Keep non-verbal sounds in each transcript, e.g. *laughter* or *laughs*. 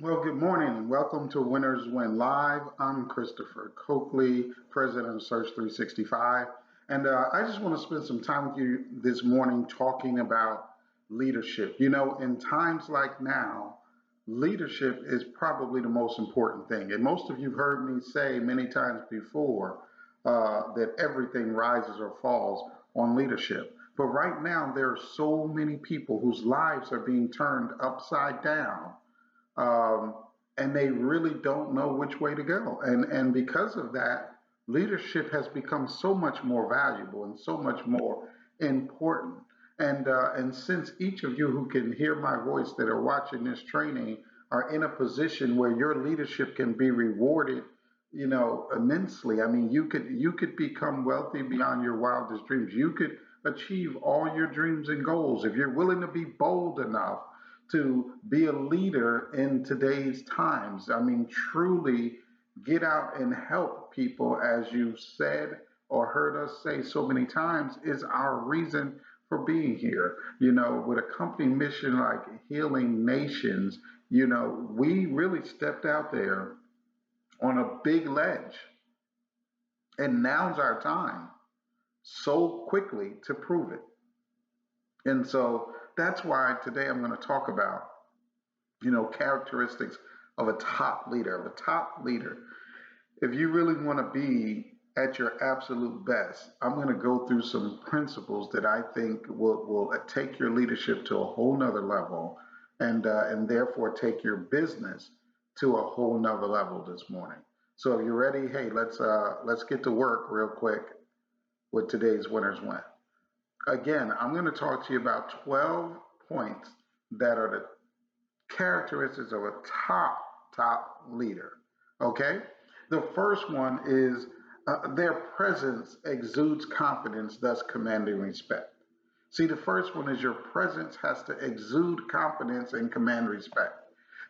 Well, good morning and welcome to Winners Win Live. I'm Christopher Cokley, president of Surge365. And uh, I just want to spend some time with you this morning talking about leadership. You know, in times like now, leadership is probably the most important thing. And most of you have heard me say many times before uh, that everything rises or falls on leadership. But right now, there are so many people whose lives are being turned upside down um, and they really don't know which way to go. And and because of that, leadership has become so much more valuable and so much more important. And uh, and since each of you who can hear my voice that are watching this training are in a position where your leadership can be rewarded, you know, immensely. I mean, you could you could become wealthy beyond your wildest dreams. You could achieve all your dreams and goals if you're willing to be bold enough to be a leader in today's times. I mean, truly get out and help people, as you've said or heard us say so many times, is our reason for being here. You know, with a company mission like Healing Nations, you know, we really stepped out there on a big ledge. And now's our time so quickly to prove it. And so that's why today I'm going to talk about, you know, characteristics of a top leader, of a top leader. If you really want to be at your absolute best, I'm going to go through some principles that I think will, will take your leadership to a whole nother level and, uh, and therefore take your business to a whole nother level this morning. So if you're ready, hey, let's, uh, let's get to work real quick with today's Winners Win again, I'm going to talk to you about 12 points that are the characteristics of a top, top leader. Okay? The first one is uh, their presence exudes confidence, thus commanding respect. See, the first one is your presence has to exude confidence and command respect.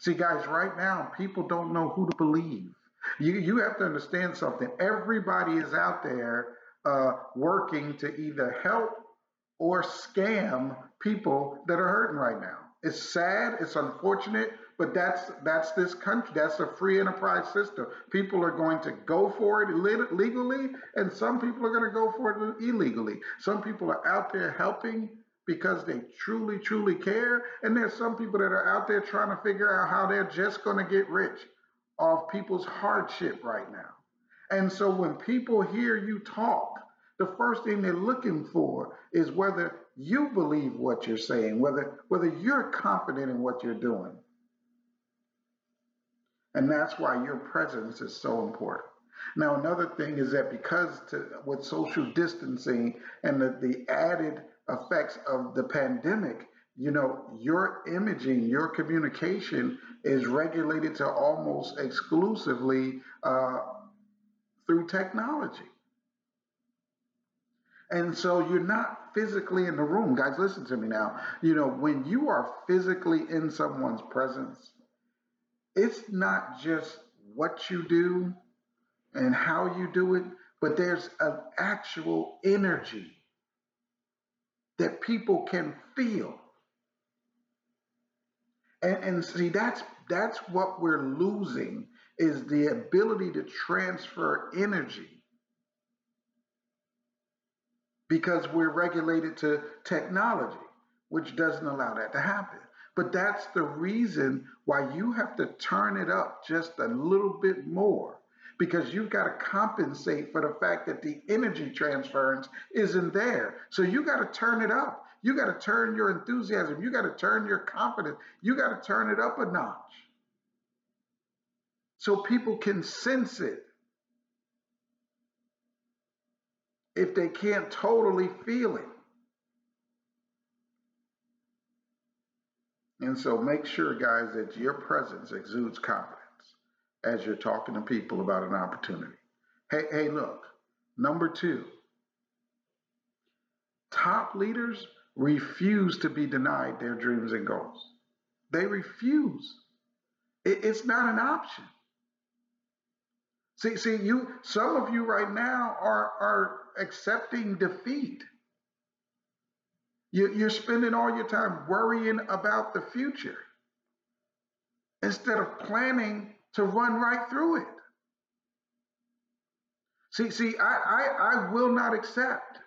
See, guys, right now, people don't know who to believe. You, you have to understand something. Everybody is out there uh, working to either help or scam people that are hurting right now. It's sad, it's unfortunate, but that's that's this country. That's a free enterprise system. People are going to go for it legally, and some people are going to go for it illegally. Some people are out there helping because they truly, truly care, and there's some people that are out there trying to figure out how they're just going to get rich off people's hardship right now. And so when people hear you talk, the first thing they're looking for is whether you believe what you're saying, whether whether you're confident in what you're doing. And that's why your presence is so important. Now, another thing is that because to, with social distancing and the, the added effects of the pandemic, you know, your imaging, your communication is regulated to almost exclusively uh, through technology. And so you're not physically in the room. Guys, listen to me now. You know, when you are physically in someone's presence, it's not just what you do and how you do it, but there's an actual energy that people can feel. And, and see, that's that's what we're losing is the ability to transfer energy because we're regulated to technology, which doesn't allow that to happen. But that's the reason why you have to turn it up just a little bit more because you've got to compensate for the fact that the energy transference isn't there. So you got to turn it up. You got to turn your enthusiasm. You got to turn your confidence. You got to turn it up a notch so people can sense it. If they can't totally feel it. And so make sure, guys, that your presence exudes confidence as you're talking to people about an opportunity. Hey, hey, look, number two, top leaders refuse to be denied their dreams and goals. They refuse. It's not an option. See, see, you some of you right now are are accepting defeat. You, you're spending all your time worrying about the future. instead of planning to run right through it. See, see, I, I, I will not accept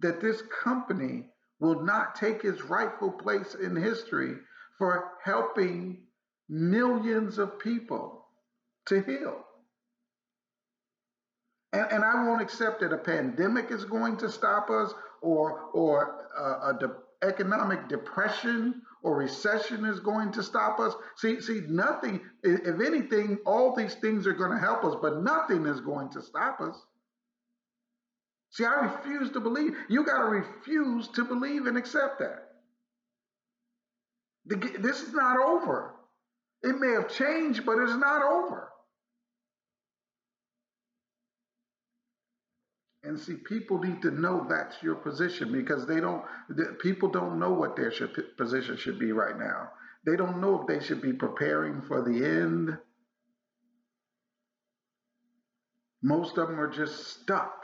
that this company will not take its rightful place in history for helping millions of people to heal. And, and I won't accept that a pandemic is going to stop us or, or uh, a de- economic depression or recession is going to stop us. See, see, nothing, if anything, all these things are going to help us, but nothing is going to stop us. See, I refuse to believe. You got to refuse to believe and accept that. This is not over. It may have changed, but it's not over. And see, people need to know that's your position because they don't, people don't know what their should, position should be right now. They don't know if they should be preparing for the end. Most of them are just stuck.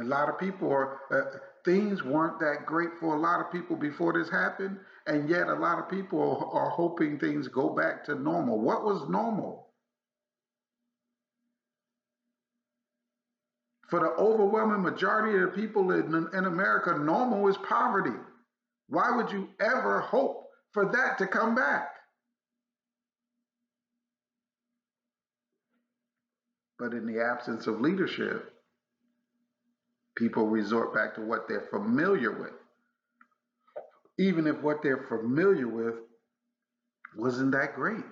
A lot of people are, uh, things weren't that great for a lot of people before this happened, and yet a lot of people are hoping things go back to normal. What was normal? For the overwhelming majority of the people in, in America, normal is poverty. Why would you ever hope for that to come back? But in the absence of leadership, people resort back to what they're familiar with. Even if what they're familiar with wasn't that great.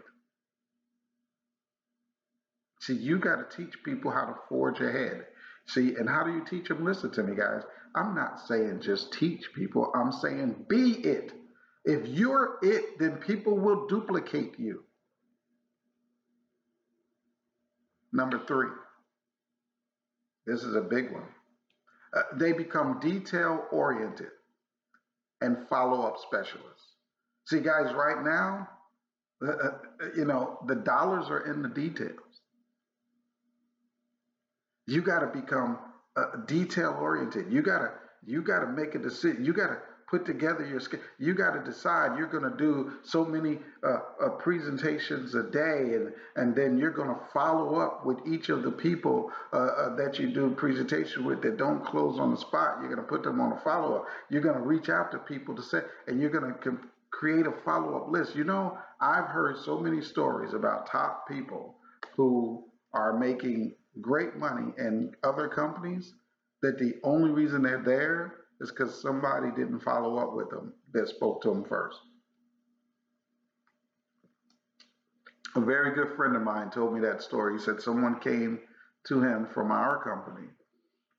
See, you got to teach people how to forge ahead. See, and how do you teach them? Listen to me, guys. I'm not saying just teach people, I'm saying be it. If you're it, then people will duplicate you. Number three, this is a big one. Uh, they become detail oriented and follow up specialists. See, guys, right now, uh, uh, you know, the dollars are in the details. You got to become uh, detail oriented. You got to you got to make a decision. You got to put together your schedule. You got to decide you're going to do so many uh, uh, presentations a day, and and then you're going to follow up with each of the people uh, uh, that you do presentation with that don't close on the spot. You're going to put them on a follow up. You're going to reach out to people to say, and you're going to com- create a follow up list. You know, I've heard so many stories about top people who are making great money and other companies that the only reason they're there is because somebody didn't follow up with them that spoke to them first. A very good friend of mine told me that story. He said someone came to him from our company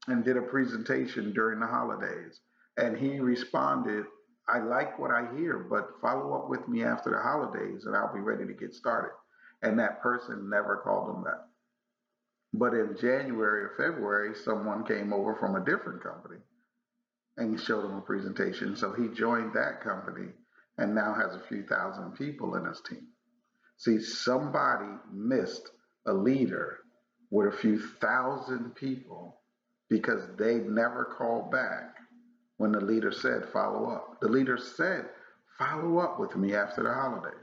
and did a presentation during the holidays. And he responded, I like what I hear, but follow up with me after the holidays and I'll be ready to get started. And that person never called him back. But in January or February, someone came over from a different company and he showed him a presentation. So he joined that company and now has a few thousand people in his team. See, somebody missed a leader with a few thousand people because they never called back when the leader said, follow up. The leader said, follow up with me after the holidays.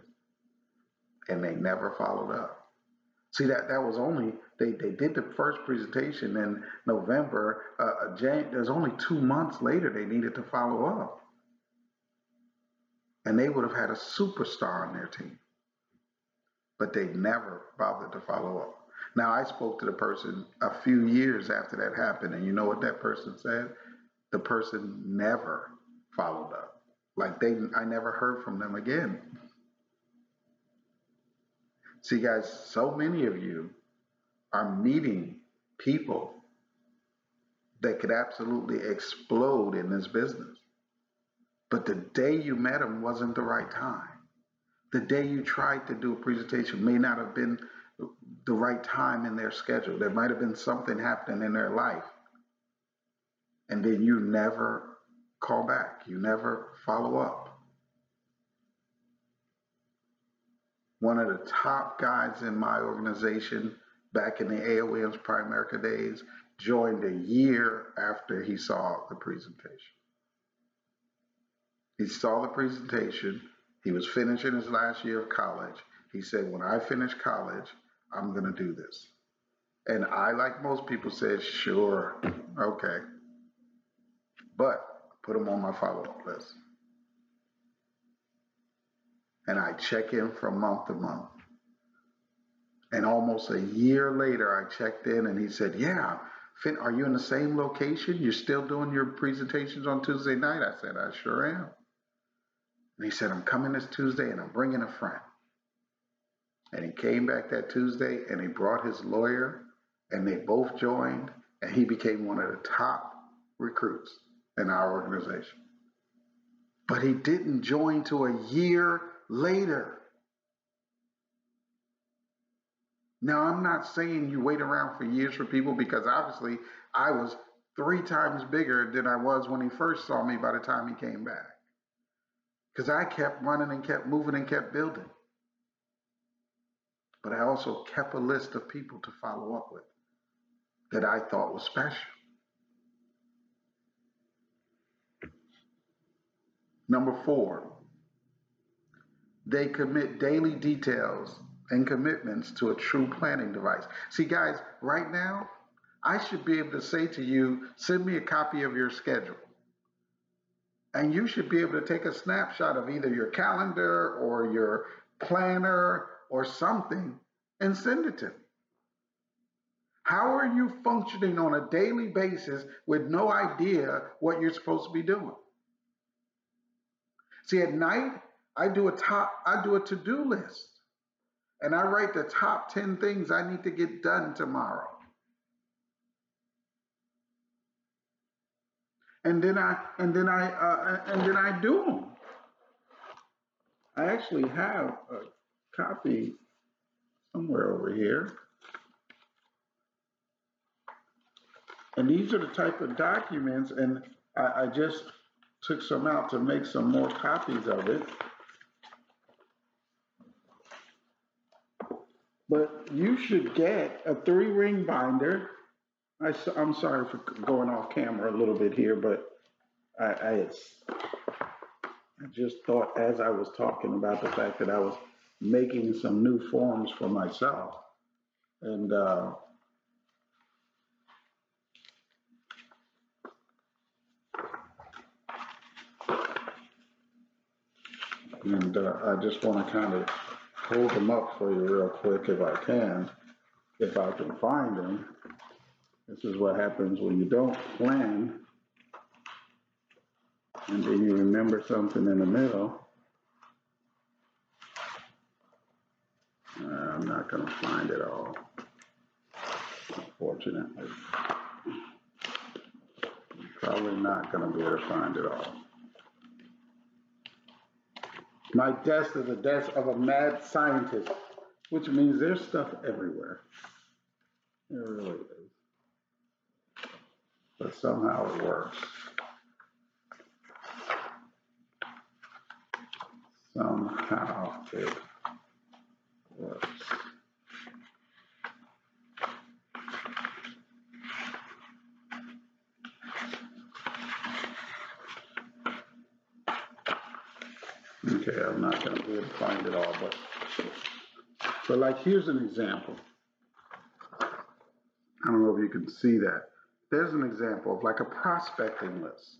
And they never followed up. See, that, that was only they, they did the first presentation in November. Uh, Jan- there's only two months later they needed to follow up. And they would have had a superstar on their team. But they never bothered to follow up. Now, I spoke to the person a few years after that happened, and you know what that person said? The person never followed up. Like they, I never heard from them again. See, guys, so many of you are meeting people that could absolutely explode in this business. But the day you met them wasn't the right time. The day you tried to do a presentation may not have been the right time in their schedule. There might have been something happening in their life. And then you never call back, you never follow up. One of the top guys in my organization back in the A.L. Williams Primerica days, joined a year after he saw the presentation. He saw the presentation. He was finishing his last year of college. He said, When I finish college, I'm going to do this. And I, like most people, said, Sure, okay. But put him on my follow up list. And I check in from month to month. And almost a year later, I checked in and he said, Yeah, Finn, are you in the same location? You're still doing your presentations on Tuesday night? I said, I sure am. And he said, I'm coming this Tuesday and I'm bringing a friend. And he came back that Tuesday and he brought his lawyer and they both joined and he became one of the top recruits in our organization. But he didn't join till a year later. Now, I'm not saying you wait around for years for people because obviously I was three times bigger than I was when he first saw me by the time he came back. Because I kept running and kept moving and kept building. But I also kept a list of people to follow up with that I thought was special. Number four, they commit daily details and commitments to a true planning device. See, guys, right now, I should be able to say to you, send me a copy of your schedule. And you should be able to take a snapshot of either your calendar or your planner or something and send it to me. How are you functioning on a daily basis with no idea what you're supposed to be doing? See, at night, I do a top, I do a to-do list and I write the top 10 things I need to get done tomorrow. And then I and then I uh, and then I do them. I actually have a copy somewhere over here. And these are the type of documents, and I, I just took some out to make some more copies of it. But you should get a three ring binder. I, am sorry for going off camera a little bit here, but I, I, I just thought as I was talking about the fact that I was making some new forms for myself. And uh, and uh, I just want to kind of hold them up for you real quick if I can, if I can find them. This is what happens when you don't plan and then you remember something in the middle. Uh, I'm not going to find it all, unfortunately. Probably not going to be able to find it all. My desk is the desk of a mad scientist, which means there's stuff everywhere. It really is. But somehow it works. Somehow it works. Okay, I'm not gonna be able to find it all, but, but like, here's an example. I don't know if you can see that. There's an example of like a prospecting list.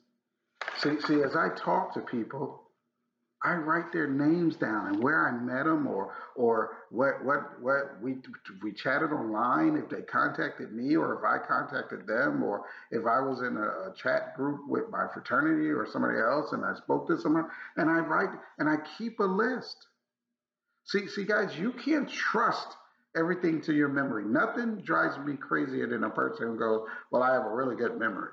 See, see, as I talk to people, I write their names down and where I met them or or what what what we we chatted online if they contacted me or if I contacted them or if I was in a, a chat group with my fraternity or somebody else and I spoke to someone and I write and I keep a list. See see guys, you can't trust everything to your memory. Nothing drives me crazier than a person who goes, "Well, I have a really good memory."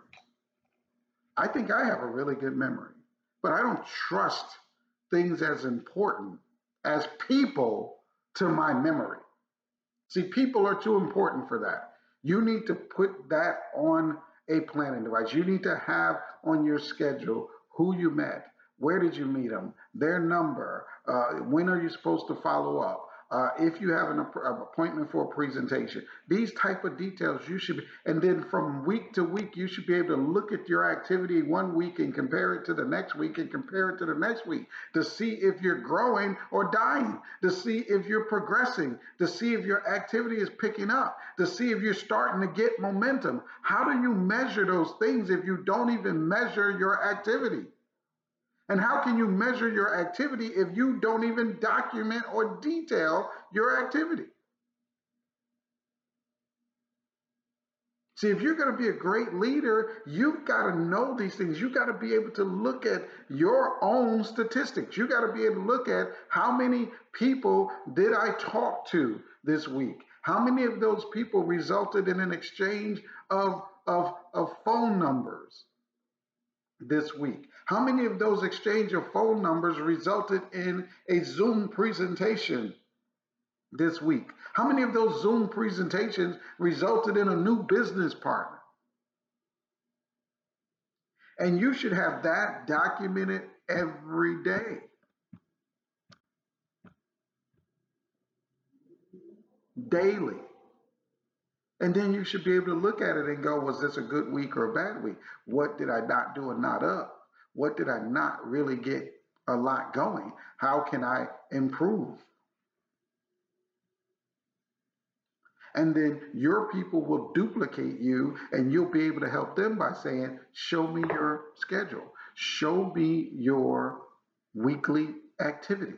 I think I have a really good memory, but I don't trust things as important as people to my memory. See, people are too important for that. You need to put that on a planning device. You need to have on your schedule who you met, where did you meet them, their number, uh, when are you supposed to follow up, uh, if you have an appointment for a presentation, these type of details you should be, and then from week to week, you should be able to look at your activity one week and compare it to the next week and compare it to the next week to see if you're growing or dying, to see if you're progressing, to see if your activity is picking up, to see if you're starting to get momentum. How do you measure those things if you don't even measure your activity? And how can you measure your activity if you don't even document or detail your activity? See, if you're going to be a great leader, you've got to know these things. You've got to be able to look at your own statistics. You've got to be able to look at how many people did I talk to this week? How many of those people resulted in an exchange of, of, of phone numbers this week? How many of those exchange of phone numbers resulted in a Zoom presentation this week? How many of those Zoom presentations resulted in a new business partner? And you should have that documented every day. Daily. And then you should be able to look at it and go, was this a good week or a bad week? What did I not do and not up? What did I not really get a lot going? How can I improve? And then your people will duplicate you and you'll be able to help them by saying, Show me your schedule, show me your weekly activity.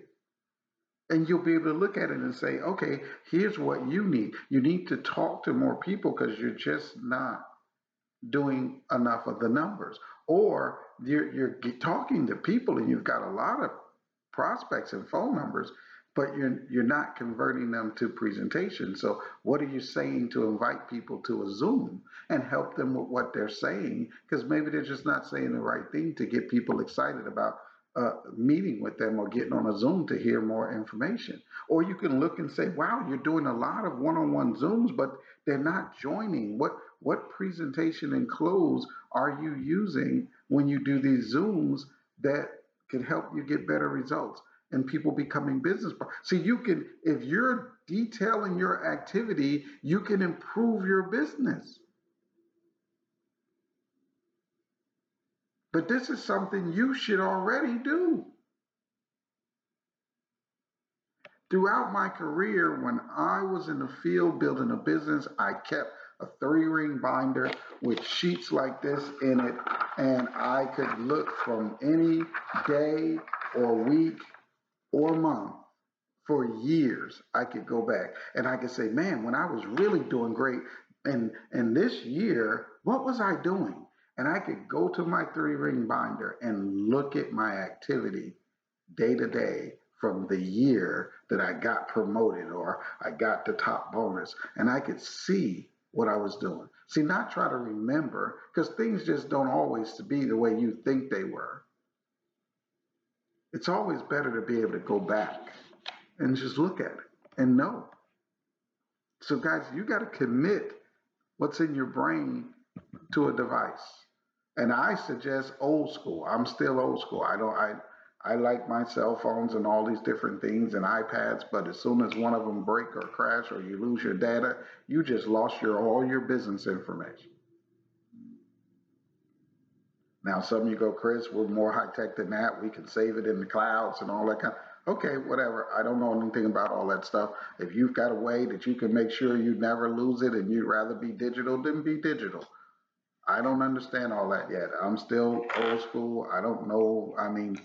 And you'll be able to look at it and say, okay, here's what you need. You need to talk to more people because you're just not doing enough of the numbers. Or you're, you're talking to people and you've got a lot of prospects and phone numbers, but you're, you're not converting them to presentations. So, what are you saying to invite people to a Zoom and help them with what they're saying? Because maybe they're just not saying the right thing to get people excited about uh, meeting with them or getting on a Zoom to hear more information. Or you can look and say, wow, you're doing a lot of one on one Zooms, but they're not joining. What, what presentation and close are you using when you do these Zooms that can help you get better results and people becoming business? See, you can, if you're detailing your activity, you can improve your business. But this is something you should already do. Throughout my career, when I was in the field building a business, I kept a three ring binder with sheets like this in it, and I could look from any day or week or month for years. I could go back and I could say, man, when I was really doing great, and and this year, what was I doing? And I could go to my three ring binder and look at my activity day to day from the year that I got promoted or I got the top bonus. And I could see what I was doing. See, not try to remember, because things just don't always be the way you think they were. It's always better to be able to go back and just look at it and know. So, guys, you got to commit what's in your brain to a device. And I suggest old school. I'm still old school. I don't. I I like my cell phones and all these different things and iPads, but as soon as one of them break or crash or you lose your data, you just lost your all your business information. Now, some of you go, Chris, we're more high tech than that. We can save it in the clouds and all that kind. Okay, whatever. I don't know anything about all that stuff. If you've got a way that you can make sure you never lose it and you'd rather be digital, then be digital. I don't understand all that yet. I'm still old school. I don't know. I mean,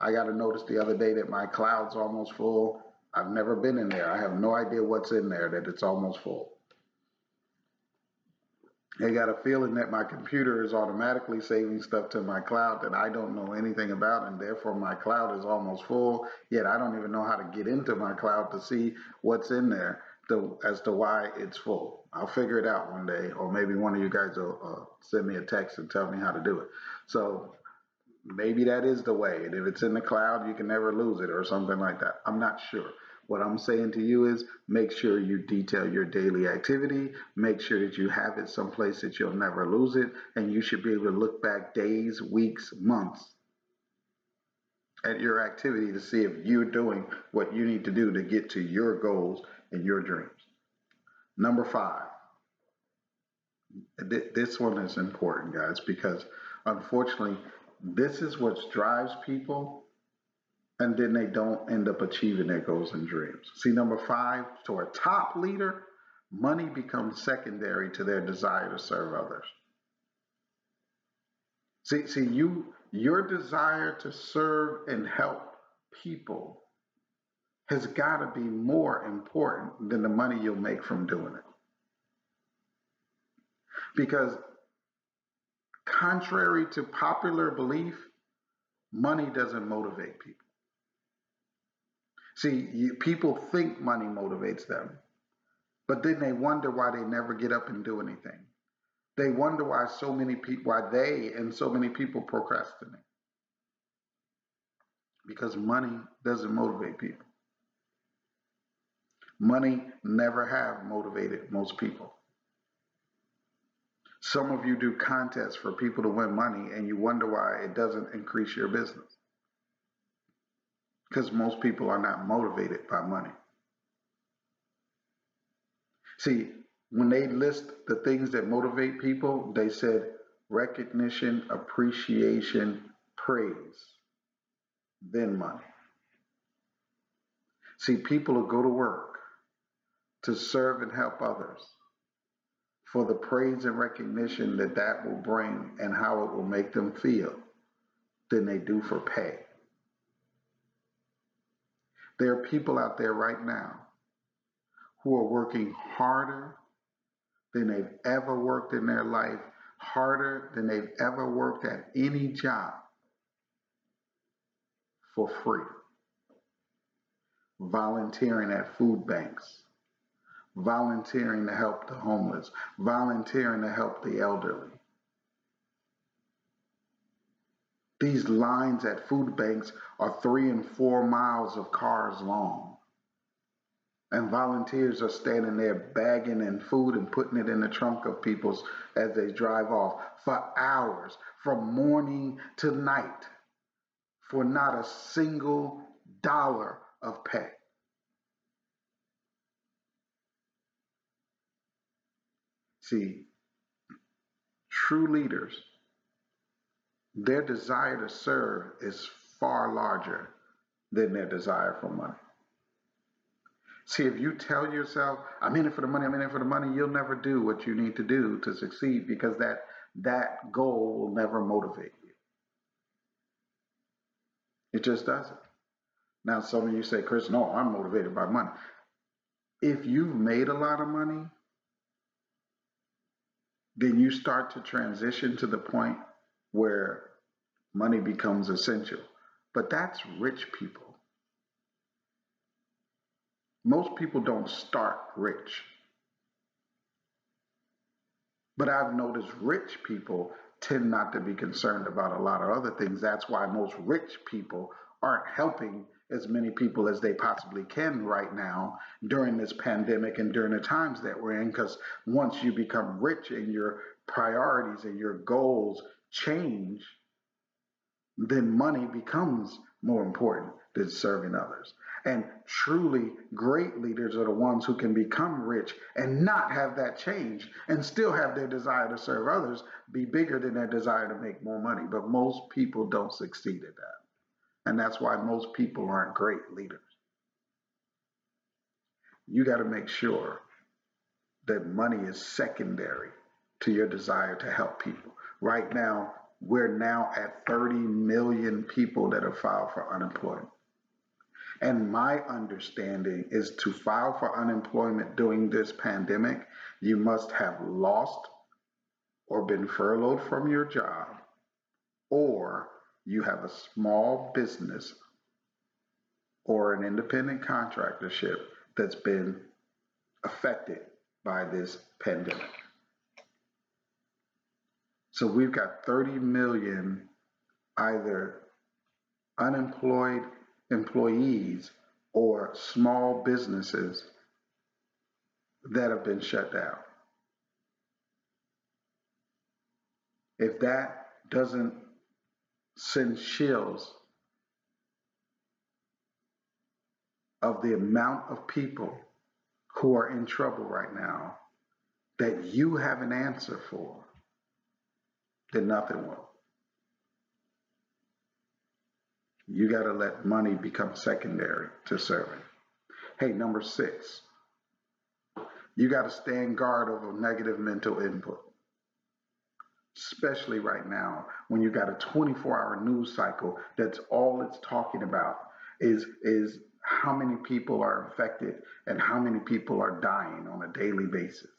I got a notice the other day that my cloud's almost full. I've never been in there. I have no idea what's in there, that it's almost full. I got a feeling that my computer is automatically saving stuff to my cloud that I don't know anything about, and therefore my cloud is almost full. Yet I don't even know how to get into my cloud to see what's in there to, as to why it's full. I'll figure it out one day, or maybe one of you guys will uh, send me a text and tell me how to do it. So maybe that is the way. And if it's in the cloud, you can never lose it or something like that. I'm not sure. What I'm saying to you is make sure you detail your daily activity, make sure that you have it someplace that you'll never lose it, and you should be able to look back days, weeks, months at your activity to see if you're doing what you need to do to get to your goals and your dreams. Number five, this one is important, guys, because unfortunately, this is what drives people, and then they don't end up achieving their goals and dreams. See, number five, to a top leader, money becomes secondary to their desire to serve others. See, see, you your desire to serve and help people has got to be more important than the money you'll make from doing it. Because contrary to popular belief, money doesn't motivate people. See, you, people think money motivates them, but then they wonder why they never get up and do anything. They wonder why so many people, why they and so many people procrastinate. Because money doesn't motivate people. Money never have motivated most people. Some of you do contests for people to win money and you wonder why it doesn't increase your business. Because most people are not motivated by money. See, when they list the things that motivate people, they said recognition, appreciation, praise, then money. See, people will go to work to serve and help others for the praise and recognition that that will bring and how it will make them feel than they do for pay. There are people out there right now who are working harder than they've ever worked in their life, harder than they've ever worked at any job for free. Volunteering at food banks, volunteering to help the homeless, volunteering to help the elderly. These lines at food banks are three and four miles of cars long. And volunteers are standing there bagging in food and putting it in the trunk of people's as they drive off for hours, from morning to night, for not a single dollar of pay. See, true leaders, their desire to serve is far larger than their desire for money. See, if you tell yourself, I'm in it for the money, I'm in it for the money, you'll never do what you need to do to succeed because that that goal will never motivate you. It just doesn't. Now, some of you say, Chris, no, I'm motivated by money. If you've made a lot of money, then you start to transition to the point where money becomes essential. But that's rich people. Most people don't start rich. But I've noticed rich people tend not to be concerned about a lot of other things. That's why most rich people aren't helping as many people as they possibly can right now during this pandemic and during the times that we're in. Because once you become rich and your priorities and your goals change, then money becomes more important than serving others. And truly great leaders are the ones who can become rich and not have that change and still have their desire to serve others be bigger than their desire to make more money. But most people don't succeed at that. And that's why most people aren't great leaders. You got to make sure that money is secondary to your desire to help people. Right now, we're now at 30 million people that have filed for unemployment. And my understanding is to file for unemployment during this pandemic, you must have lost or been furloughed from your job, or you have a small business or an independent contractorship that's been affected by this pandemic. So we've got 30 million either unemployed employees or small businesses that have been shut down. If that doesn't send chills of the amount of people who are in trouble right now that you have an answer for, then nothing will. You got to let money become secondary to serving. Hey, number six, you got to stand guard over negative mental input especially right now when you got a 24 hour news cycle that's all it's talking about is is how many people are affected and how many people are dying on a daily basis.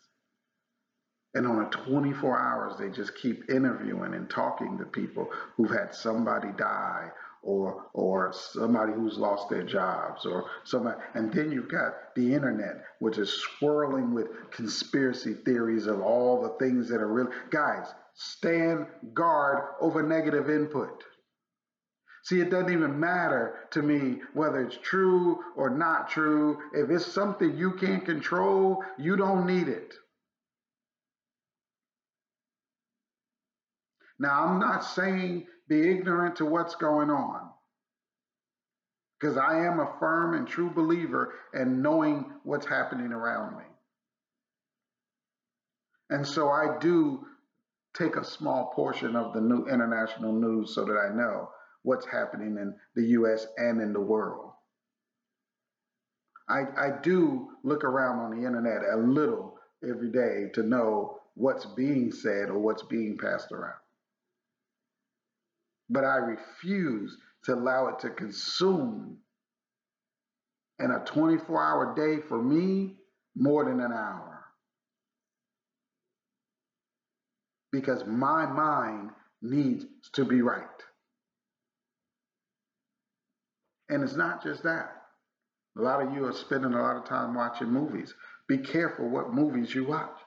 And on a 24 hours they just keep interviewing and talking to people who've had somebody die or or somebody who's lost their jobs or somebody and then you've got the internet which is swirling with conspiracy theories of all the things that are real. Guys stand guard over negative input see it doesn't even matter to me whether it's true or not true if it's something you can't control you don't need it now i'm not saying be ignorant to what's going on. Because I am a firm and true believer in knowing what's happening around me. And so I do take a small portion of the new international news so that I know what's happening in the US and in the world. I, I do look around on the internet a little every day to know what's being said or what's being passed around but I refuse to allow it to consume in a 24 hour day for me more than an hour. Because my mind needs to be right. And it's not just that. A lot of you are spending a lot of time watching movies. Be careful what movies you watch.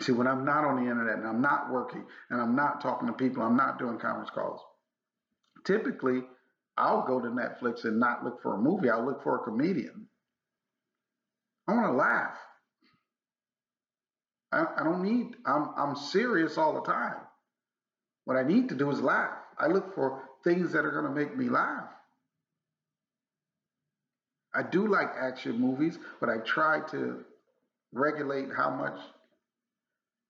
See, when I'm not on the internet and I'm not working and I'm not talking to people, I'm not doing conference calls. Typically, I'll go to Netflix and not look for a movie. I'll look for a comedian. I want to laugh. I, don't need, I'm, I'm serious all the time. What I need to do is laugh. I look for things that are going to make me laugh. I do like action movies, but I try to regulate how much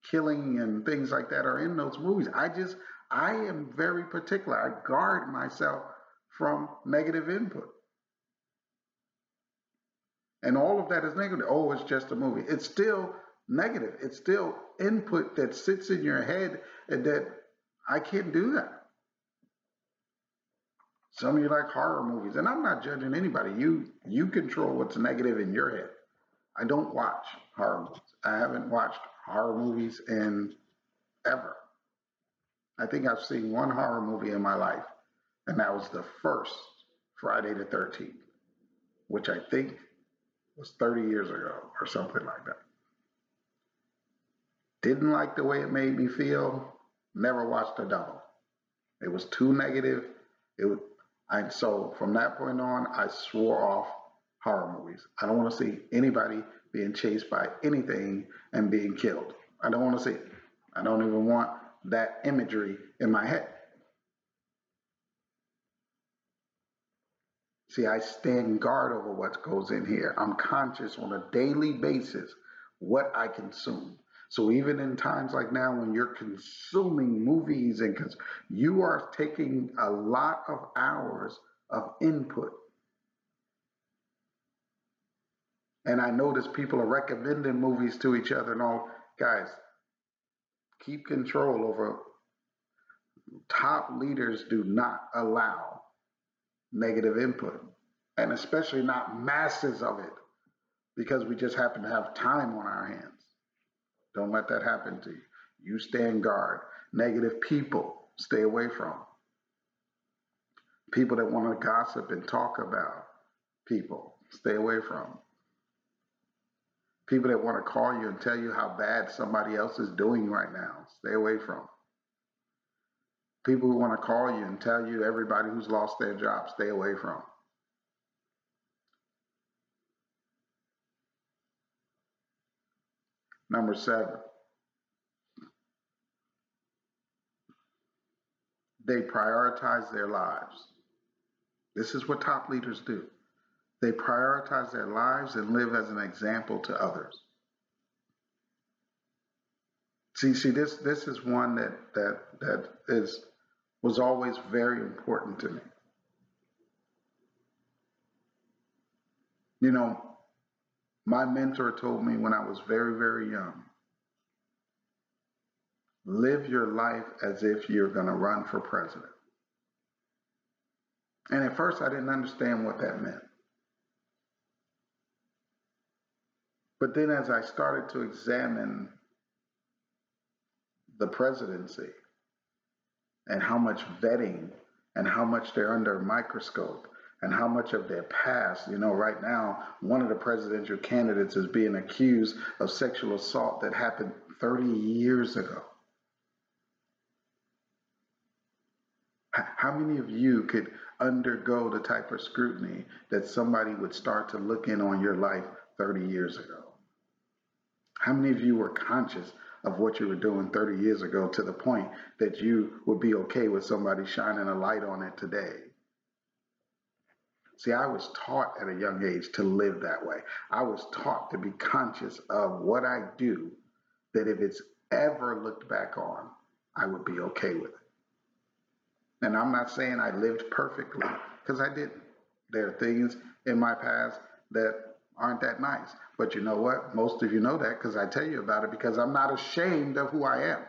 killing and things like that are in those movies. I just, I am very particular. I guard myself from negative input. And all of that is negative. Oh, it's just a movie. It's still negative. It's still input that sits in your head and that I can't do that. Some of you like horror movies, and I'm not judging anybody. You you control what's negative in your head. I don't watch horror movies. I haven't watched horror movies in ever. I think I've seen one horror movie in my life, and that was the first Friday the 13th, which I think was 30 years ago or something like that. Didn't like the way it made me feel. Never watched a double. It was too negative. It was, and so from that point on, I swore off horror movies. I don't want to see anybody being chased by anything and being killed. I don't want to see it. I don't even want that imagery in my head. See, I stand guard over what goes in here. I'm conscious on a daily basis what I consume. So even in times like now when you're consuming movies and cause you are taking a lot of hours of input And I notice people are recommending movies to each other and all. Guys, keep control over. Top leaders do not allow negative input, and especially not masses of it, because we just happen to have time on our hands. Don't let that happen to you. You stand guard. Negative people, stay away from. People that want to gossip and talk about people, stay away from. People that want to call you and tell you how bad somebody else is doing right now, stay away from. People who want to call you and tell you everybody who's lost their job, stay away from. Number seven, they prioritize their lives. This is what top leaders do. They prioritize their lives and live as an example to others. See, see, this this is one that that that is was always very important to me. You know, my mentor told me when I was very, very young, live your life as if you're going to run for president. And at first, I didn't understand what that meant. But then, as I started to examine the presidency and how much vetting and how much they're under a microscope and how much of their past, you know, right now, one of the presidential candidates is being accused of sexual assault that happened 30 years ago. How many of you could undergo the type of scrutiny that somebody would start to look in on your life 30 years ago? How many of you were conscious of what you were doing 30 years ago to the point that you would be okay with somebody shining a light on it today? See, I was taught at a young age to live that way. I was taught to be conscious of what I do, that if it's ever looked back on, I would be okay with it. And I'm not saying I lived perfectly, because I didn't. There are things in my past that aren't that nice. But you know what? Most of you know that because I tell you about it because I'm not ashamed of who I am.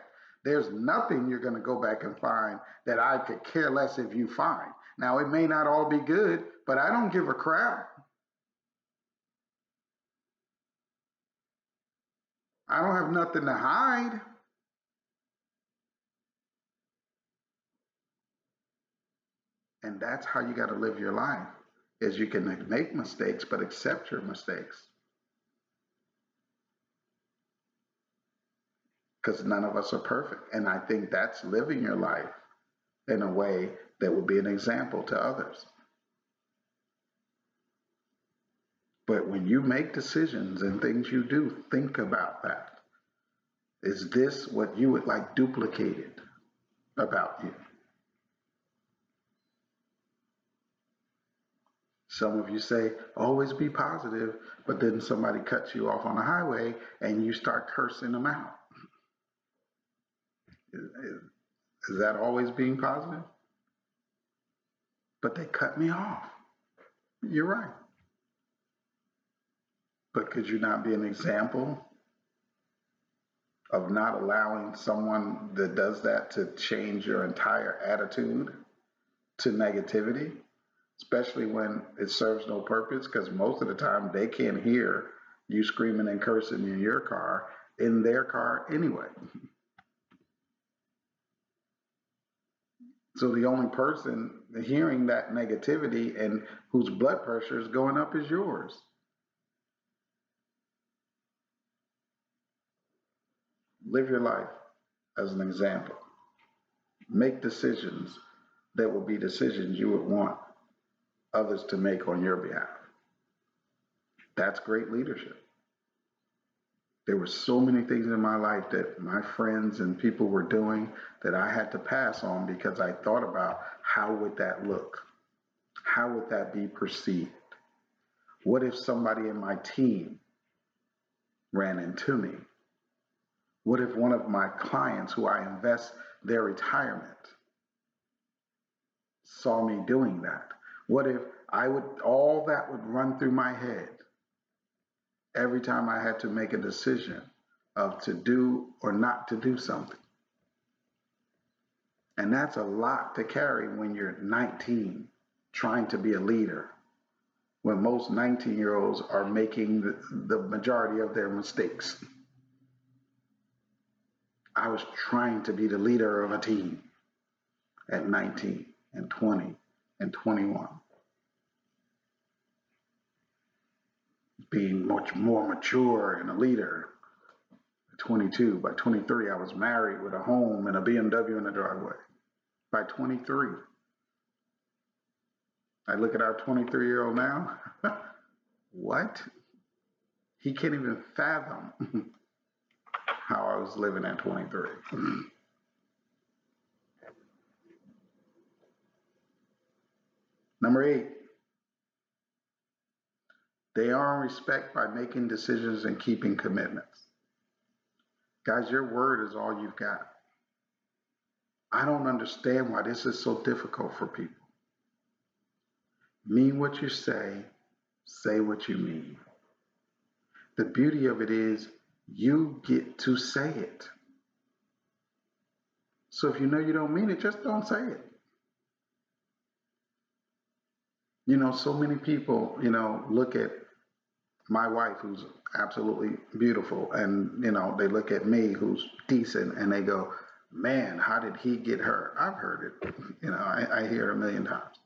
There's nothing you're going to go back and find that I could care less if you find. Now, it may not all be good, but I don't give a crap. I don't have nothing to hide. And that's how you got to live your life is you can make mistakes, but accept your mistakes. Because none of us are perfect. And I think that's living your life in a way that would be an example to others. But when you make decisions and things you do, think about that. Is this what you would like duplicated about you? Some of you say, always be positive, but then somebody cuts you off on the highway and you start cursing them out. Is, that always being positive? But they cut me off. You're right. But could you not be an example of not allowing someone that does that to change your entire attitude to negativity? especially when it serves no purpose because most of the time they can't hear you screaming and cursing in your car in their car anyway. So the only person hearing that negativity and whose blood pressure is going up is yours. Live your life as an example. Make decisions that will be decisions you would want others to make on your behalf. That's great leadership. There were so many things in my life that my friends and people were doing that I had to pass on because I thought about how would that look? How would that be perceived? What if somebody in my team ran into me? What if one of my clients who I invest their retirement saw me doing that? What if I would, all that would run through my head every time I had to make a decision of to do or not to do something. And that's a lot to carry when you're 19 trying to be a leader, when most 19 year olds are making the, the majority of their mistakes. I was trying to be the leader of a team at 19 and 20 and 21. Being much more mature and a leader. At 22, by 23, I was married with a home and a BMW in the driveway. By 23, I look at our 23 year old now. *laughs* what? He can't even fathom *laughs* how I was living at 23. *clears throat* Number eight, they earn respect by making decisions and keeping commitments. Guys, your word is all you've got. I don't understand why this is so difficult for people. Mean what you say, say what you mean. The beauty of it is you get to say it. So if you know you don't mean it, just don't say it. You know, so many people, you know, look at my wife who's absolutely beautiful and, you know, they look at me who's decent and they go, man, how did he get her? I've heard it. You know, I, I hear it a million times.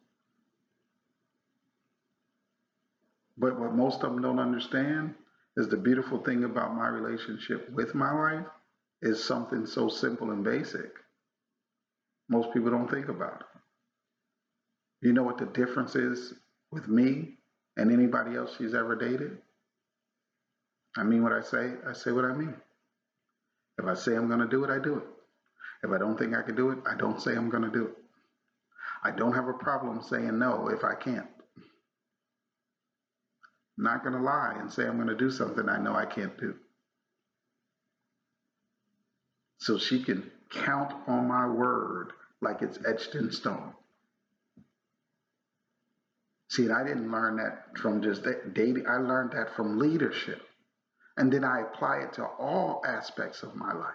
But what most of them don't understand is the beautiful thing about my relationship with my wife is something so simple and basic. Most people don't think about it. You know what the difference is with me and anybody else she's ever dated? I mean what I say, I say what I mean. If I say I'm going to do it, I do it. If I don't think I can do it, I don't say I'm going to do it. I don't have a problem saying no if I can't. Not going to lie and say I'm going to do something I know I can't do. So she can count on my word like it's etched in stone. See, I didn't learn that from just dating. I learned that from leadership. And then I apply it to all aspects of my life.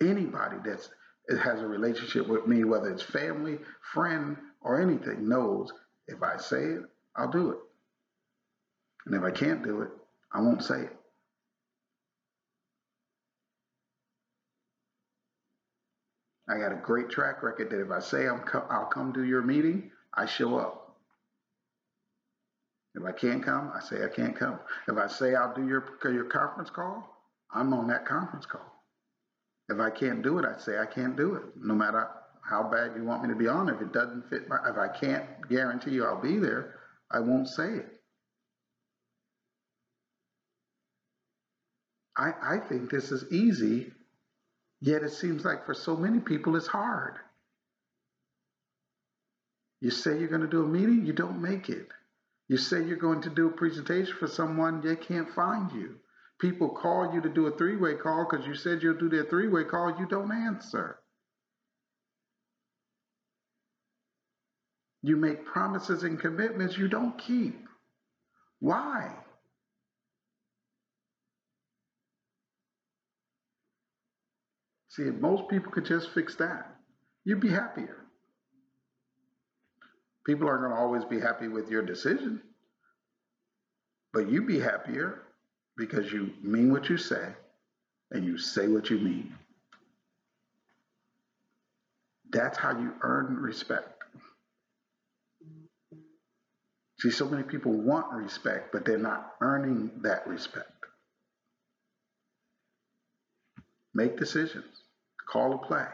Anybody that has a relationship with me, whether it's family, friend, or anything, knows if I say it, I'll do it. And if I can't do it, I won't say it. I got a great track record that if I say I'm co- I'll come to your meeting, I show up. If I can't come, I say I can't come. If I say I'll do your your conference call, I'm on that conference call. If I can't do it, I say I can't do it, no matter how bad you want me to be on. If it doesn't fit my, if I can't guarantee you I'll be there, I won't say it. I, I think this is easy, yet it seems like for so many people it's hard. You say you're going to do a meeting, you don't make it. You say you're going to do a presentation for someone, they can't find you. People call you to do a three way call because you said you'll do their three way call, you don't answer. You make promises and commitments you don't keep. Why? See, if most people could just fix that, you'd be happier. People aren't going to always be happy with your decision, but you'd be happier because you mean what you say and you say what you mean. That's how you earn respect. See, so many people want respect, but they're not earning that respect. Make decisions, call a play,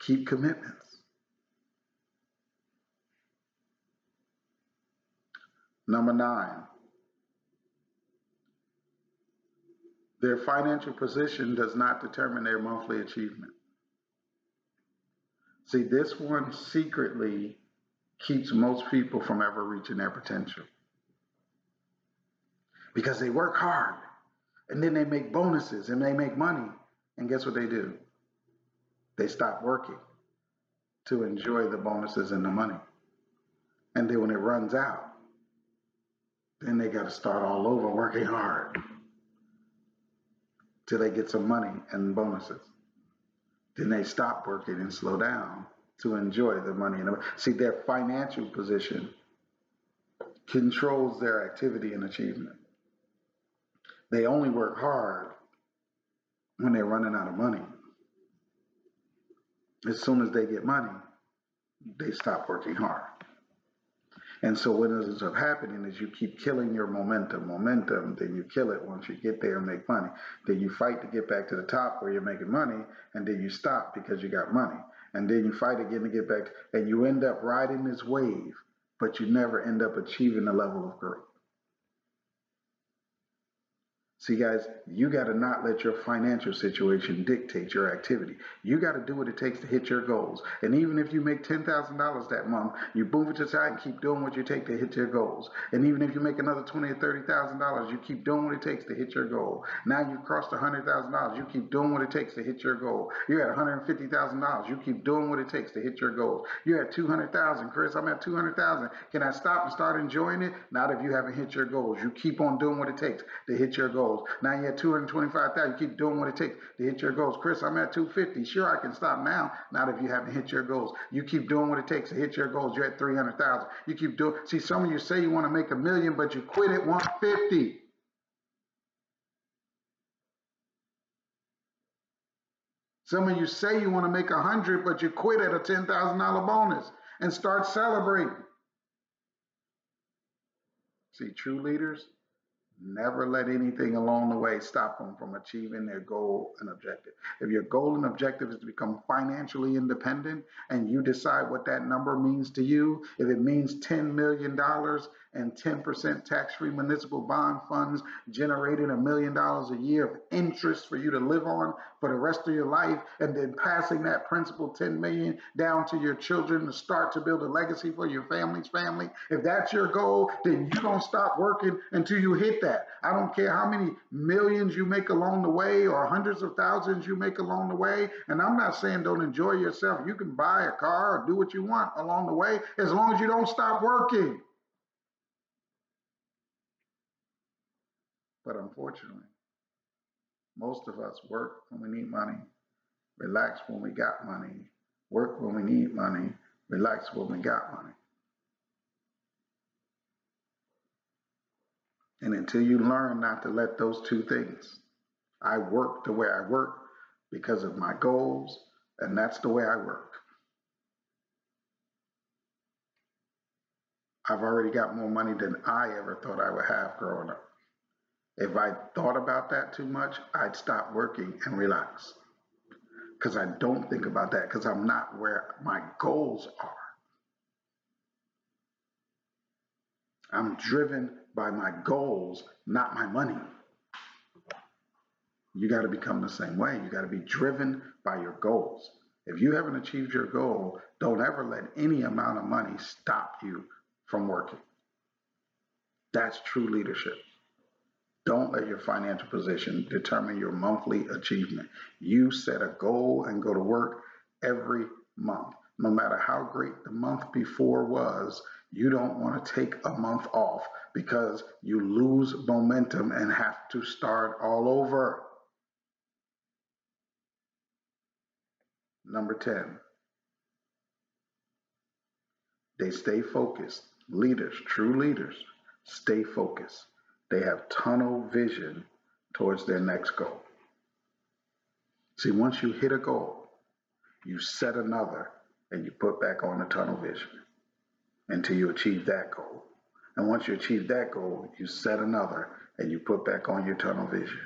keep commitments. Number nine, their financial position does not determine their monthly achievement. See, this one secretly keeps most people from ever reaching their potential. Because they work hard and then they make bonuses and they make money. And guess what they do? They stop working to enjoy the bonuses and the money. And then when it runs out, then they got to start all over working hard till they get some money and bonuses. Then they stop working and slow down to enjoy the money. And see, their financial position controls their activity and achievement. They only work hard when they're running out of money. As soon as they get money, they stop working hard. And so what ends up happening is you keep killing your momentum, momentum, then you kill it once you get there and make money. Then you fight to get back to the top where you're making money, and then you stop because you got money and then you fight again to get back, and you end up riding this wave, but you never end up achieving the level of growth. See, guys, you got to not let your financial situation dictate your activity. You got to do what it takes to hit your goals. And even if you make $10,000 that month, you move it to the side and keep doing what you take to hit your goals. And even if you make another twenty or $30,000, you keep doing what it takes to hit your goal. Now you've crossed $100,000, you keep doing what it takes to hit your goal. You're at $150,000, you keep doing what it takes to hit your goals. You're at 200,000, Chris, I'm at 200,000. Can I stop and start enjoying it? Not if you haven't hit your goals. You keep on doing what it takes to hit your goals goals. Now you're at 225,000. You keep doing what it takes to hit your goals. Chris, I'm at 250. Sure, I can stop now. Not if you haven't hit your goals. You keep doing what it takes to hit your goals. You're at 300,000. You keep doing. See, some of you say you want to make a million, but you quit at 150. Some of you say you want to make a hundred, but you quit at a ten thousand dollar bonus and start celebrating. See, true leaders Never let anything along the way stop them from achieving their goal and objective. If your goal and objective is to become financially independent and you decide what that number means to you, if it means $10 million and 10% tax-free municipal bond funds generating a million dollars a year of interest for you to live on for the rest of your life and then passing that principal 10 million down to your children to start to build a legacy for your family's family. If that's your goal then you don't stop working until you hit that. I don't care how many millions you make along the way or hundreds of thousands you make along the way and i'm not saying don't enjoy yourself. You can buy a car or do what you want along the way as long as you don't stop working But unfortunately, most of us work when we need money, relax when we got money, work when we need money, relax when we got money. And until you learn not to let those two things, I work the way I work because of my goals, and that's the way I work. I've already got more money than I ever thought I would have growing up. If I thought about that too much, I'd stop working and relax. Because I don't think about that because I'm not where my goals are. I'm driven by my goals, not my money. You got to become the same way. You got to be driven by your goals. If you haven't achieved your goal, don't ever let any amount of money stop you from working. That's true leadership. Don't let your financial position determine your monthly achievement. You set a goal and go to work every month. No matter how great the month before was, you don't want to take a month off because you lose momentum and have to start all over. Number 10, they stay focused. Leaders, true leaders, stay focused. They have tunnel vision towards their next goal. See, once you hit a goal, you set another and you put back on the tunnel vision until you achieve that goal. And once you achieve that goal, you set another and you put back on your tunnel vision.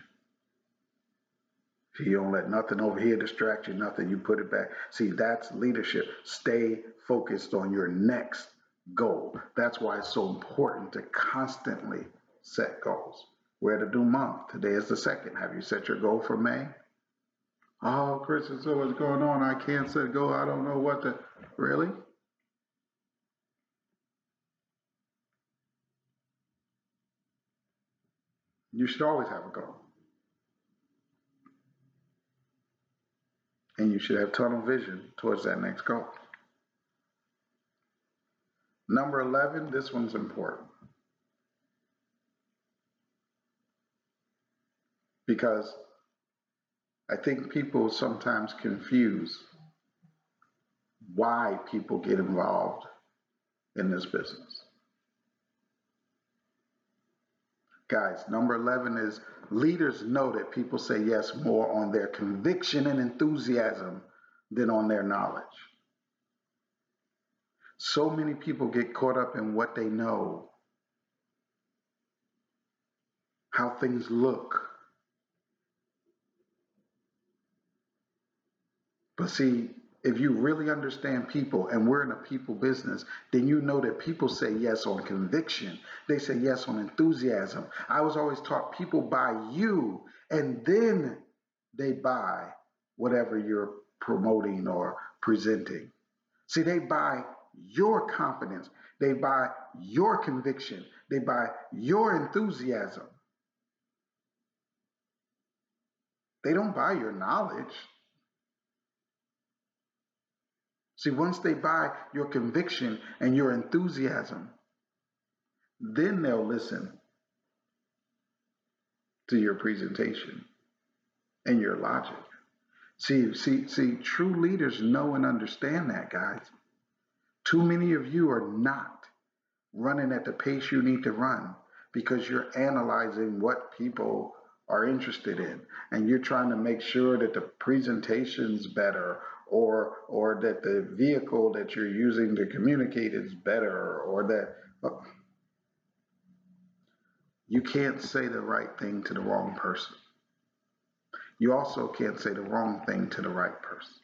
See, you don't let nothing over here distract you, nothing, you put it back. See, that's leadership. Stay focused on your next goal. That's why it's so important to constantly set goals. Where to do month? Today is the second. Have you set your goal for May? Oh, Chris, there's so much going on. I can't set a goal. I don't know what to. Really? You should always have a goal. And you should have tunnel vision towards that next goal. Number 11, this one's important. Because I think people sometimes confuse why people get involved in this business. Guys, number 11 is leaders know that people say yes more on their conviction and enthusiasm than on their knowledge. So many people get caught up in what they know, how things look, But see, if you really understand people and we're in a people business, then you know that people say yes on conviction. They say yes on enthusiasm. I was always taught people buy you and then they buy whatever you're promoting or presenting. See, they buy your confidence, they buy your conviction, they buy your enthusiasm. They don't buy your knowledge. See, once they buy your conviction and your enthusiasm, then they'll listen to your presentation and your logic. See, see, see, true leaders know and understand that, guys. Too many of you are not running at the pace you need to run because you're analyzing what people are interested in and you're trying to make sure that the presentation's better or or that the vehicle that you're using to communicate is better or that you can't say the right thing to the wrong person. You also can't say the wrong thing to the right person.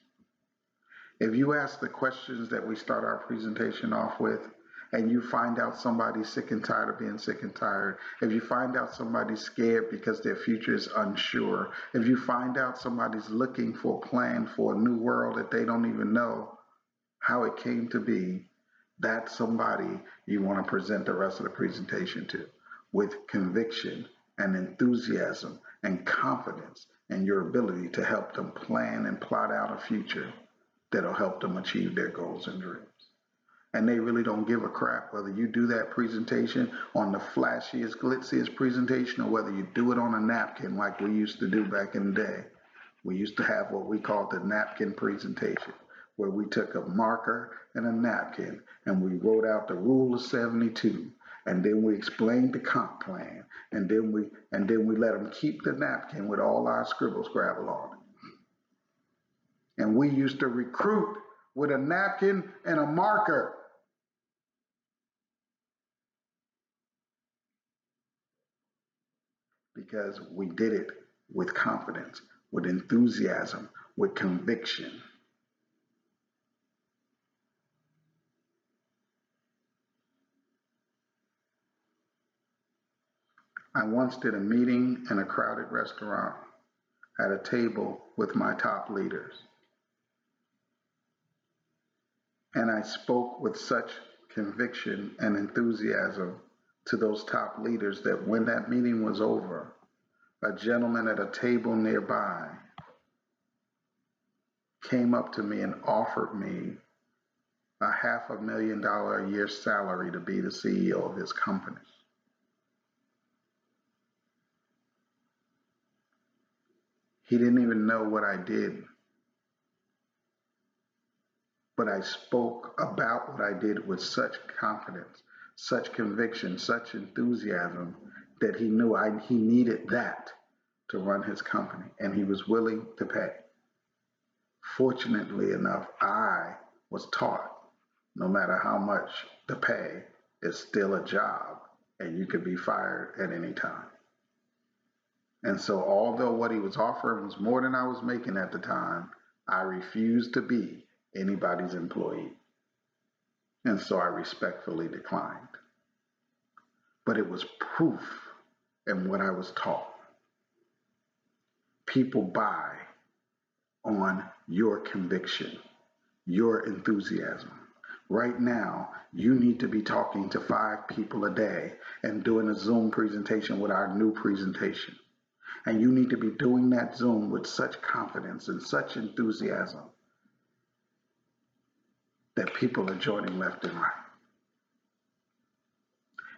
If you ask the questions that we start our presentation off with, and you find out somebody's sick and tired of being sick and tired, if you find out somebody's scared because their future is unsure, if you find out somebody's looking for a plan for a new world that they don't even know how it came to be, that's somebody you want to present the rest of the presentation to with conviction and enthusiasm and confidence and your ability to help them plan and plot out a future that'll help them achieve their goals and dreams and they really don't give a crap whether you do that presentation on the flashiest, glitziest presentation or whether you do it on a napkin like we used to do back in the day. We used to have what we called the napkin presentation, where we took a marker and a napkin and we wrote out the rule of 72 and then we explained the comp plan and then we and then we let them keep the napkin with all our scribble scrabble on it. And we used to recruit with a napkin and a marker because we did it with confidence, with enthusiasm, with conviction. I once did a meeting in a crowded restaurant at a table with my top leaders. And I spoke with such conviction and enthusiasm to those top leaders that when that meeting was over, a gentleman at a table nearby came up to me and offered me a half a million dollar a year salary to be the CEO of his company. He didn't even know what I did, but I spoke about what I did with such confidence such conviction, such enthusiasm that he knew I, he needed that to run his company and he was willing to pay. Fortunately enough, I was taught no matter how much the pay is still a job and you could be fired at any time. And so, although what he was offering was more than I was making at the time, I refused to be anybody's employee. And so I respectfully declined. But it was proof in what I was taught. People buy on your conviction, your enthusiasm. Right now, you need to be talking to five people a day and doing a Zoom presentation with our new presentation. And you need to be doing that Zoom with such confidence and such enthusiasm that people are joining left and right.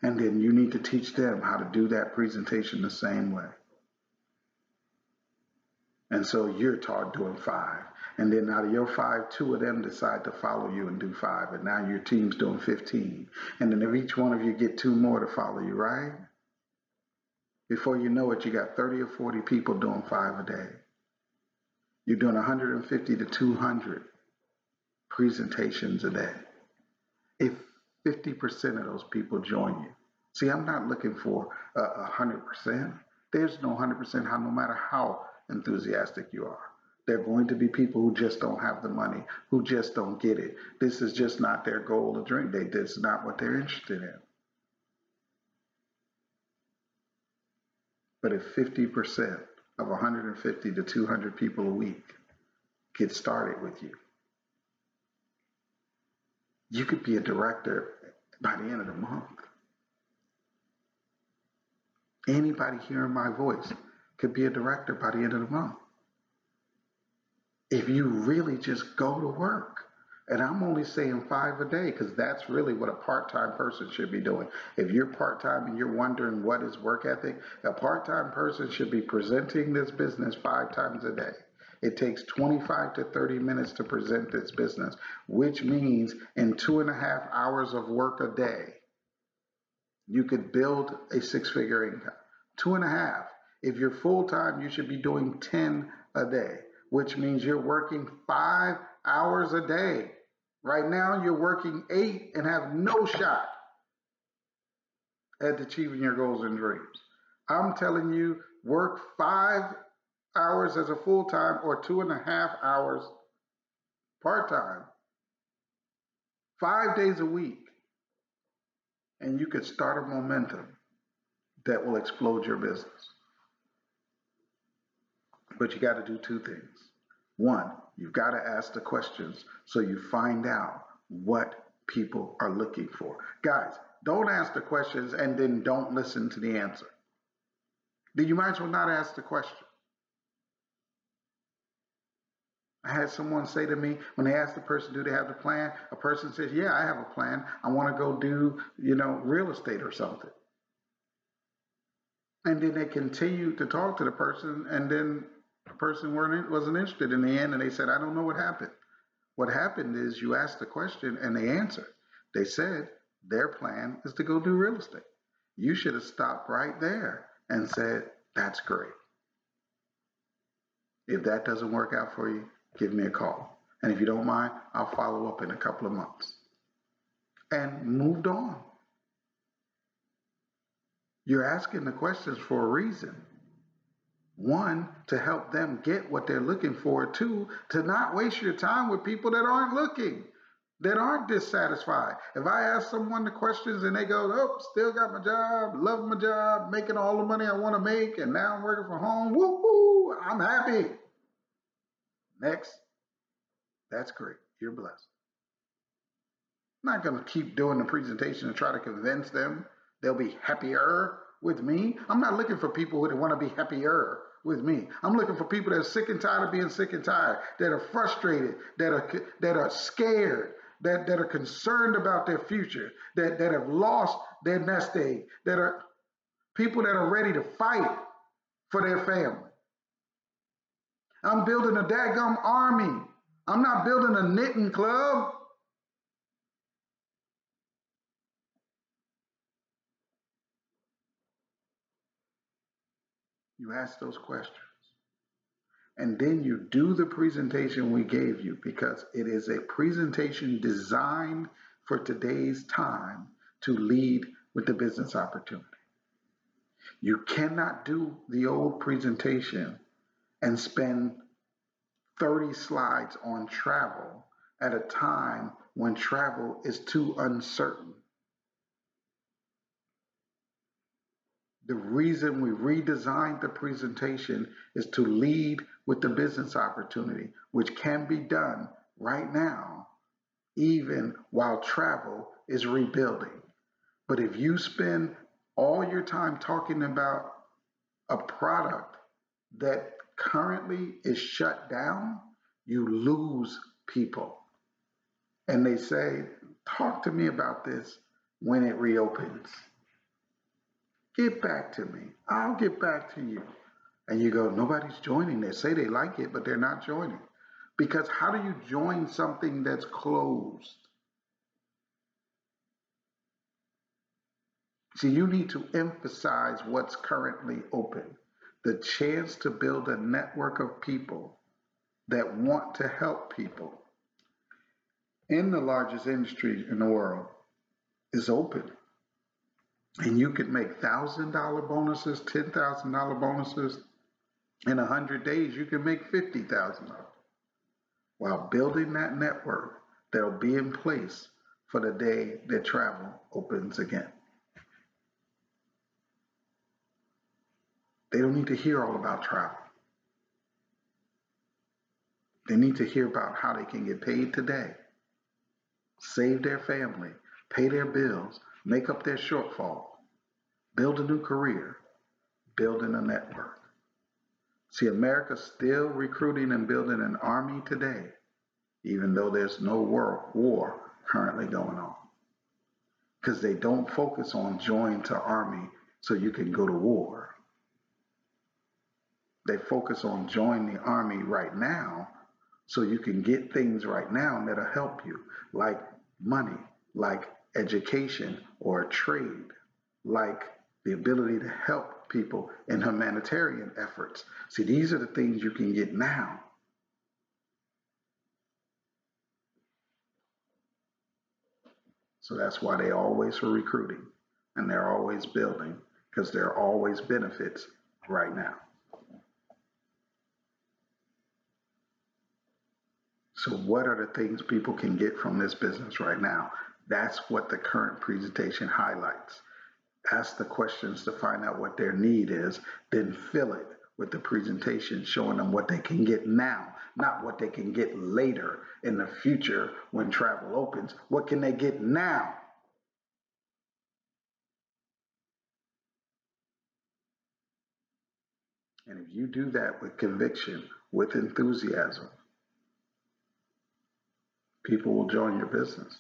And then you need to teach them how to do that presentation the same way. And so you're taught doing five. And then out of your five, two of them decide to follow you and do five. And now your team's doing 15. And then if each one of you get two more to follow you, right? Before you know it, you got 30 or 40 people doing five a day. You're doing 150 to 200 presentations a day. If 50% of those people join you, see, I'm not looking for a 100%. There's no 100% how, no matter how enthusiastic you are. There are going to be people who just don't have the money, who just don't get it. This is just not their goal or dream. They, this is not what they're interested in. But if 50% of 150 to 200 people a week get started with you, you could be a director by the end of the month. Anybody hearing my voice could be a director by the end of the month. If you really just go to work. And I'm only saying five a day because that's really what a part time person should be doing. If you're part time and you're wondering what is work ethic, a part time person should be presenting this business five times a day. It takes 25 to 30 minutes to present this business, which means in two and a half hours of work a day, you could build a six figure income. Two and a half. If you're full time, you should be doing 10 a day, which means you're working five hours a day. Right now, you're working eight and have no shot at achieving your goals and dreams. I'm telling you, work five hours as a full time or two and a half hours part time, five days a week, and you could start a momentum that will explode your business. But you got to do two things. One, you've got to ask the questions so you find out what people are looking for. Guys, don't ask the questions and then don't listen to the answer. Then you might as well not ask the question. I had someone say to me when they asked the person, "Do they have the plan?" A person says, "Yeah, I have a plan. I want to go do, you know, real estate or something." And then they continued to talk to the person, and then the person weren't wasn't interested in the end, and they said, "I don't know what happened." What happened is you asked the question, and they answered. They said their plan is to go do real estate. You should have stopped right there and said, "That's great." If that doesn't work out for you, give me a call. And if you don't mind, I'll follow up in a couple of months. And moved on. You're asking the questions for a reason. One, to help them get what they're looking for. Two, to not waste your time with people that aren't looking, that aren't dissatisfied. If I ask someone the questions and they go, oh, still got my job, love my job, making all the money I want to make, and now I'm working from home, woo hoo, I'm happy. Next. That's great. You're blessed. I'm not going to keep doing the presentation and try to convince them they'll be happier with me. I'm not looking for people who want to be happier with me. I'm looking for people that are sick and tired of being sick and tired, that are frustrated, that are that are scared, that, that are concerned about their future, that, that have lost their nest egg, that are people that are ready to fight for their family. I'm building a daggum army. I'm not building a knitting club. You ask those questions. And then you do the presentation we gave you because it is a presentation designed for today's time to lead with the business opportunity. You cannot do the old presentation and spend 30 slides on travel at a time when travel is too uncertain. The reason we redesigned the presentation is to lead with the business opportunity, which can be done right now, even while travel is rebuilding. But if you spend all your time talking about a product that currently is shut down, you lose people. And they say, talk to me about this when it reopens. Get back to me. I'll get back to you. And you go, nobody's joining. They say they like it, but they're not joining. Because how do you join something that's closed? See, you need to emphasize what's currently open the chance to build a network of people that want to help people in the largest industry in the world is open. And you could make $1,000 bonuses, $10,000 bonuses In a hundred days, you can make fifty thousand dollars while building that network that'll be in place for the day that travel opens again. They don't need to hear all about travel. They need to hear about how they can get paid today, save their family, pay their bills, make up their shortfall, build a new career, building a network. See, America's still recruiting and building an army today, even though there's no war, war currently going on. Because they don't focus on join to army so you can go to war. They focus on join the army right now so you can get things right now that'll help you, like money, like education or trade, like the ability to help people in humanitarian efforts. See, these are the things you can get now. So that's why they always are recruiting and they're always building because there are always benefits right now. So what are the things people can get from this business right now? That's what the current presentation highlights. Ask the questions to find out what their need is, then fill it with the presentation showing them what they can get now, not what they can get later in the future when travel opens. What can they get now? And if you do that with conviction, with enthusiasm, people will join your business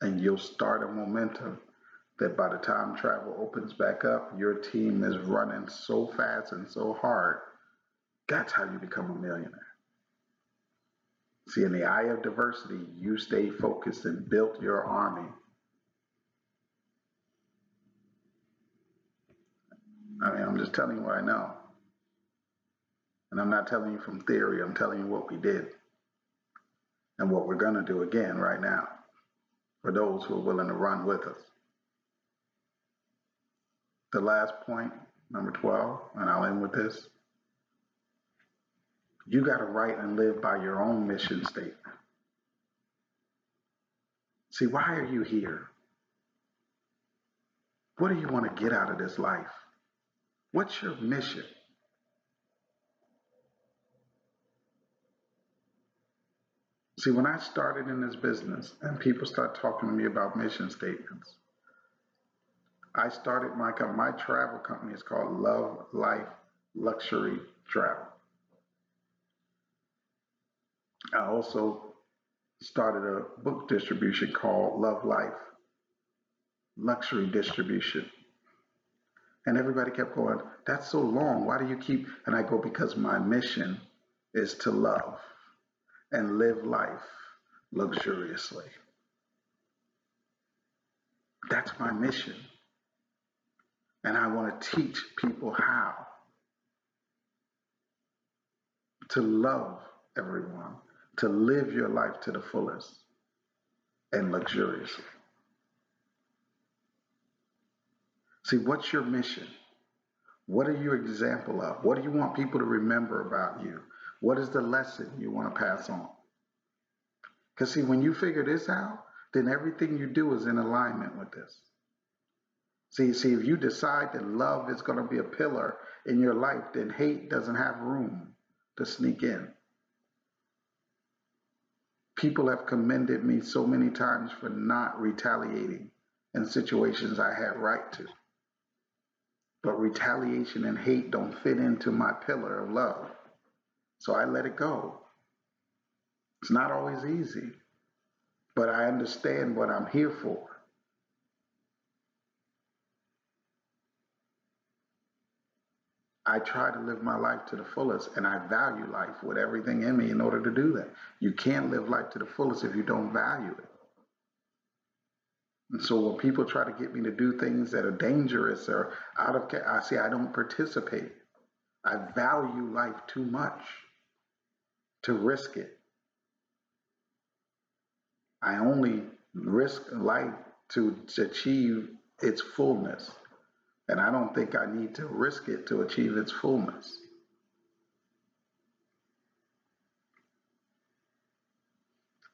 and you'll start a momentum that by the time travel opens back up, your team is running so fast and so hard. That's how you become a millionaire. See, in the eye of diversity, you stay focused and built your army. I mean, I'm just telling you what I know. And I'm not telling you from theory, I'm telling you what we did and what we're going to do again right now for those who are willing to run with us. The last point, number 12, and I'll end with this. You got to write and live by your own mission statement. See, why are you here? What do you want to get out of this life? What's your mission? See, when I started in this business and people start talking to me about mission statements, I started my my travel company is called Love Life Luxury Travel. I also started a book distribution called Love Life Luxury Distribution. And everybody kept going, that's so long. Why do you keep? And I go, because my mission is to love and live life luxuriously. That's my mission. And I want to teach people how to love everyone, to live your life to the fullest and luxuriously. See, what's your mission? What are you example of? What do you want people to remember about you? What is the lesson you want to pass on? Because, see, when you figure this out, then everything you do is in alignment with this. See, see, if you decide that love is going to be a pillar in your life, then hate doesn't have room to sneak in. People have commended me so many times for not retaliating in situations I had right to. But retaliation and hate don't fit into my pillar of love. So I let it go. It's not always easy, but I understand what I'm here for. I try to live my life to the fullest and I value life with everything in me in order to do that. You can't live life to the fullest if you don't value it. And so when people try to get me to do things that are dangerous or out of, I say I don't participate. I value life too much to risk it. I only risk life to, achieve its fullness. And I don't think I need to risk it to achieve its fullness.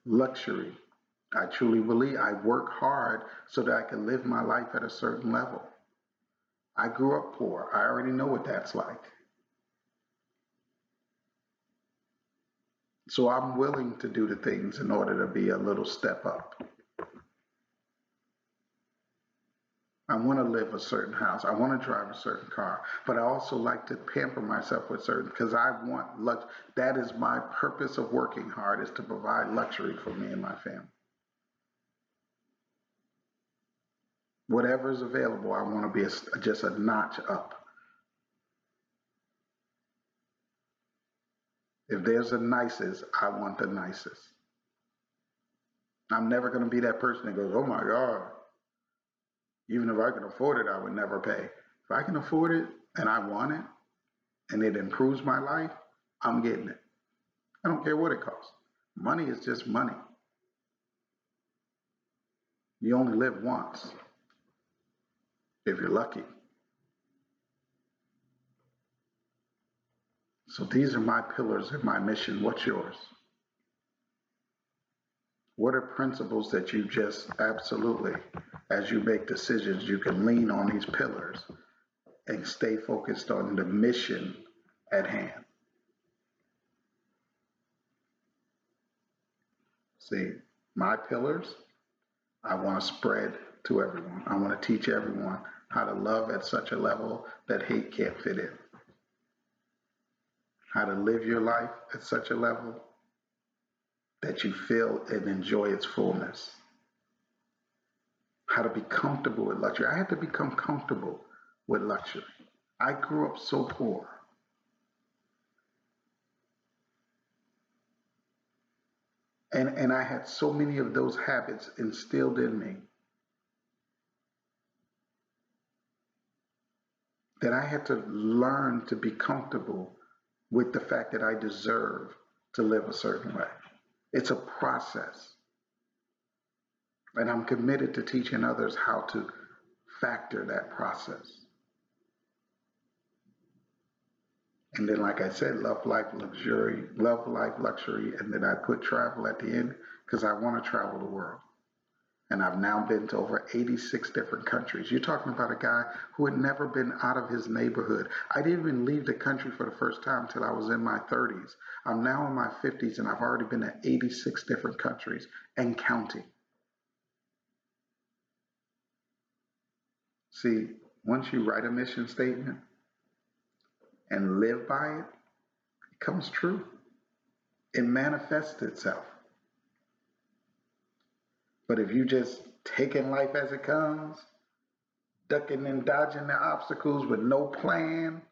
Luxury. I truly believe I work hard so that I can live my life at a certain level. I grew up poor. I already know what that's like. So I'm willing to do the things in order to be a little step up. I want to live a certain house. I want to drive a certain car, but I also like to pamper myself with certain because I want lux. That is my purpose of working hard is to provide luxury for me and my family. Whatever is available, I want to be a, just a notch up. If there's a nicest, I want the nicest. I'm never going to be that person that goes, oh my God, even if I can afford it, I would never pay. If I can afford it and I want it and it improves my life, I'm getting it. I don't care what it costs. Money is just money. You only live once if you're lucky. So these are my pillars and my mission. What's yours? What are principles that you just absolutely, as you make decisions, you can lean on these pillars and stay focused on the mission at hand? See, my pillars, I want to spread to everyone. I want to teach everyone how to love at such a level that hate can't fit in. How to live your life at such a level that you feel and enjoy its fullness. How to be comfortable with luxury. I had to become comfortable with luxury. I grew up so poor. And, and I had so many of those habits instilled in me that I had to learn to be comfortable with the fact that I deserve to live a certain way. It's a process. And I'm committed to teaching others how to factor that process. And then, like I said, love life, luxury, love life, luxury, and then I put travel at the end because I want to travel the world and I've now been to over 86 different countries. You're talking about a guy who had never been out of his neighborhood. I didn't even leave the country for the first time until I was in my 30s. I'm now in my 50s and I've already been to 86 different countries and counting. See, once you write a mission statement and live by it, it comes true. It manifests itself. But if you just taking life as it comes, ducking and dodging the obstacles with no plan,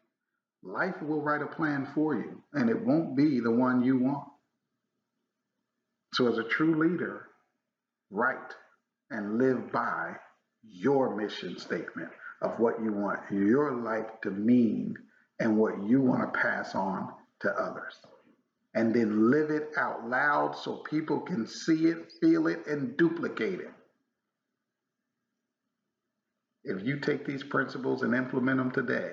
life will write a plan for you and it won't be the one you want. So, as a true leader, write and live by your mission statement of what you want your life to mean and what you want to pass on to others and then live it out loud so people can see it, feel it, and duplicate it. If you take these principles and implement them today,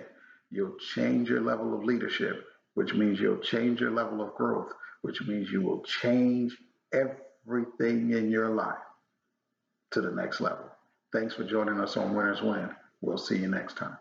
you'll change your level of leadership, which means you'll change your level of growth, which means you will change everything in your life to the next level. Thanks for joining us on Winners Win. We'll see you next time.